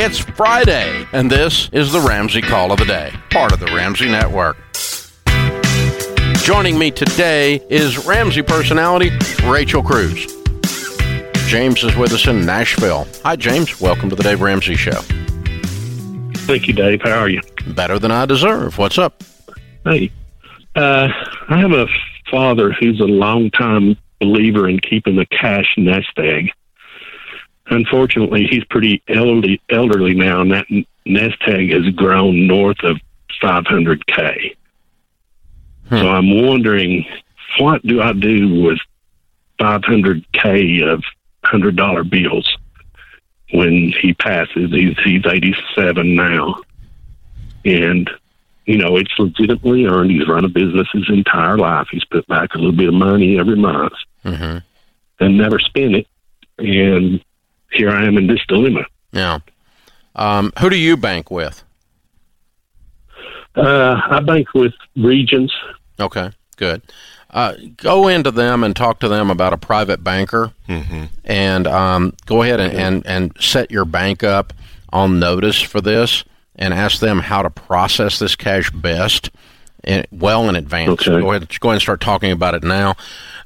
It's Friday, and this is the Ramsey Call of the Day, part of the Ramsey Network. Joining me today is Ramsey personality Rachel Cruz. James is with us in Nashville. Hi, James. Welcome to the Dave Ramsey Show. Thank you, Dave. How are you? Better than I deserve. What's up? Hey, uh, I have a father who's a longtime believer in keeping a cash nest egg. Unfortunately, he's pretty elderly, elderly now, and that nest egg has grown north of 500k. So I'm wondering, what do I do with 500k of hundred dollar bills when he passes? He's he's 87 now, and you know, it's legitimately earned. He's run a business his entire life. He's put back a little bit of money every month Mm-hmm. and never spent it. And here I am in this dilemma. Yeah. Um, who do you bank with? Uh, I bank with Regions. Okay, good. Uh, go into them and talk to them about a private banker, and um, go ahead and, and, and set your bank up on notice for this, and ask them how to process this cash best, and well in advance. Okay. Go ahead, go ahead and start talking about it now.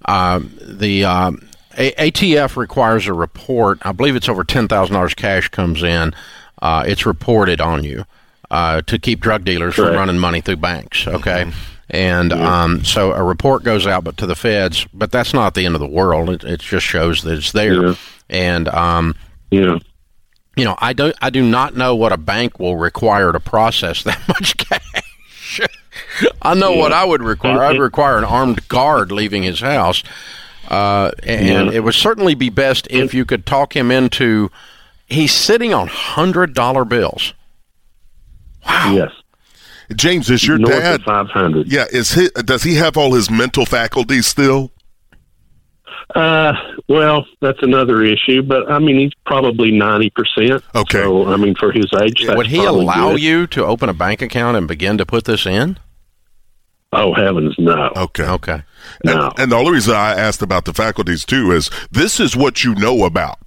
Um, the um, a- ATF requires a report. I believe it's over ten thousand dollars cash comes in. Uh, it's reported on you uh, to keep drug dealers from running money through banks. Okay. And um, so a report goes out, but to the feds. But that's not the end of the world. It, it just shows that it's there. Yeah. And um, Yeah. you know, I do I do not know what a bank will require to process that much cash. I know what I would require. I'd require an armed guard leaving his house, uh, and Yeah. it would certainly be best if you could talk him into. He's sitting on hundred dollar bills. Wow. Yes. James, is your North dad? 500. Yeah, is he? Does he have all his mental faculties still? Uh, well, that's another issue, but I mean, he's probably 90%. Okay. So, I mean, for his age, that's would he allow good. you to open a bank account and begin to put this in? Oh, heavens, no. Okay. Okay. No. And, and the only reason I asked about the faculties too is this is what you know about.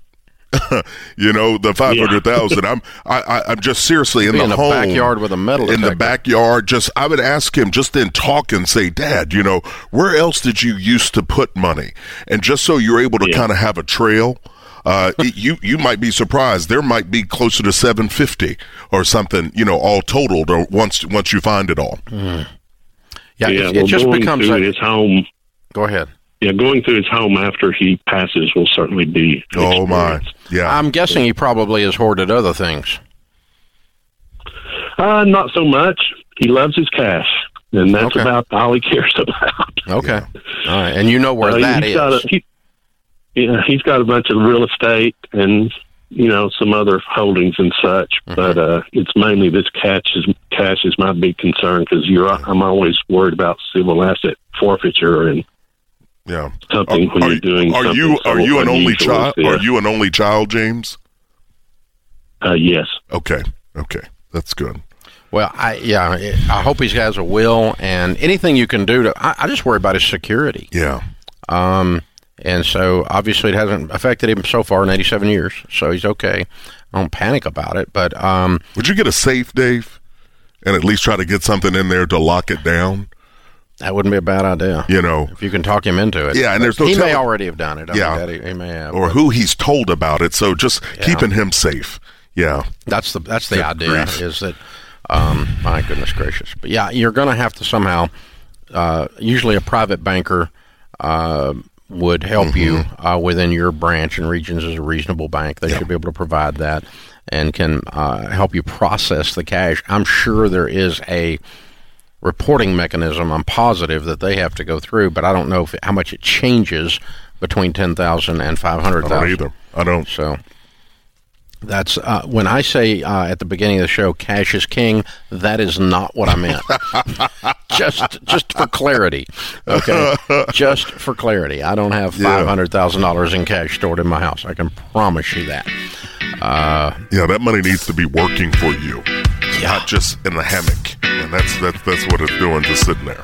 you know the five hundred thousand. I'm I, I I'm just seriously in the in the home backyard with a metal in the backyard. Just I would ask him just then talk and say, Dad, you know where else did you used to put money? And just so you're able to Yeah. kind of have a trail. Uh, it- you you might be surprised. There might be closer to seven fifty or something. You know, all totaled. Or once once you find it all. Yeah, yeah, it, well, it just going becomes through a, his home. Go ahead. Yeah, going through his home after he passes will certainly be. Oh my, yeah. I'm guessing he probably has hoarded other things. Uh, not so much. He loves his cash, and that's Okay. about all he cares about. Okay. All right. And you know where Uh, that he's is. a, he, yeah, he's got a bunch of real estate and you know some other holdings and such, Mm-hmm. but uh, it's mainly this cash is cash is my big concern because you're I'm always worried about civil asset forfeiture and yeah. something when are, you're doing. are something you are you an only child? this. Are you an only child, James? Uh, yes. Okay, okay, that's good. Well, I yeah, I hope he has a will and anything you can do to. I, I just worry about his security. Yeah, Um, and so obviously it hasn't affected him so far in 87 years, so he's okay. I don't panic about it, but um, would you get a safe, Dave, and at least try to get something in there to lock it down? that wouldn't be a bad idea. You know, If you can talk him into it. Yeah, and there's no he may already have done it. I Yeah. he, he may have. or who he's told about it. So just keeping him safe. Yeah, That's the that's the Good idea grief. is that um, my goodness gracious. But yeah, you're going to have to somehow. Uh, usually, a private banker uh, would help you uh, within your branch and Regions as a reasonable bank. They should be able to provide that and can uh, help you process the cash. I'm sure there is a reporting mechanism. I'm positive that they have to go through, but I don't know if, how much it changes between ten thousand and five hundred don't either. I don't. So that's uh, when I say uh, at the beginning of the show, "cash is king." That is not what I meant. just, just for clarity, okay. just for clarity, I don't have five hundred thousand dollars in cash stored in my house. I can promise you that. Uh, Yeah, that money needs to be working for you, yeah, not just in the hammock. And that's that's that's what it's doing, just sitting there.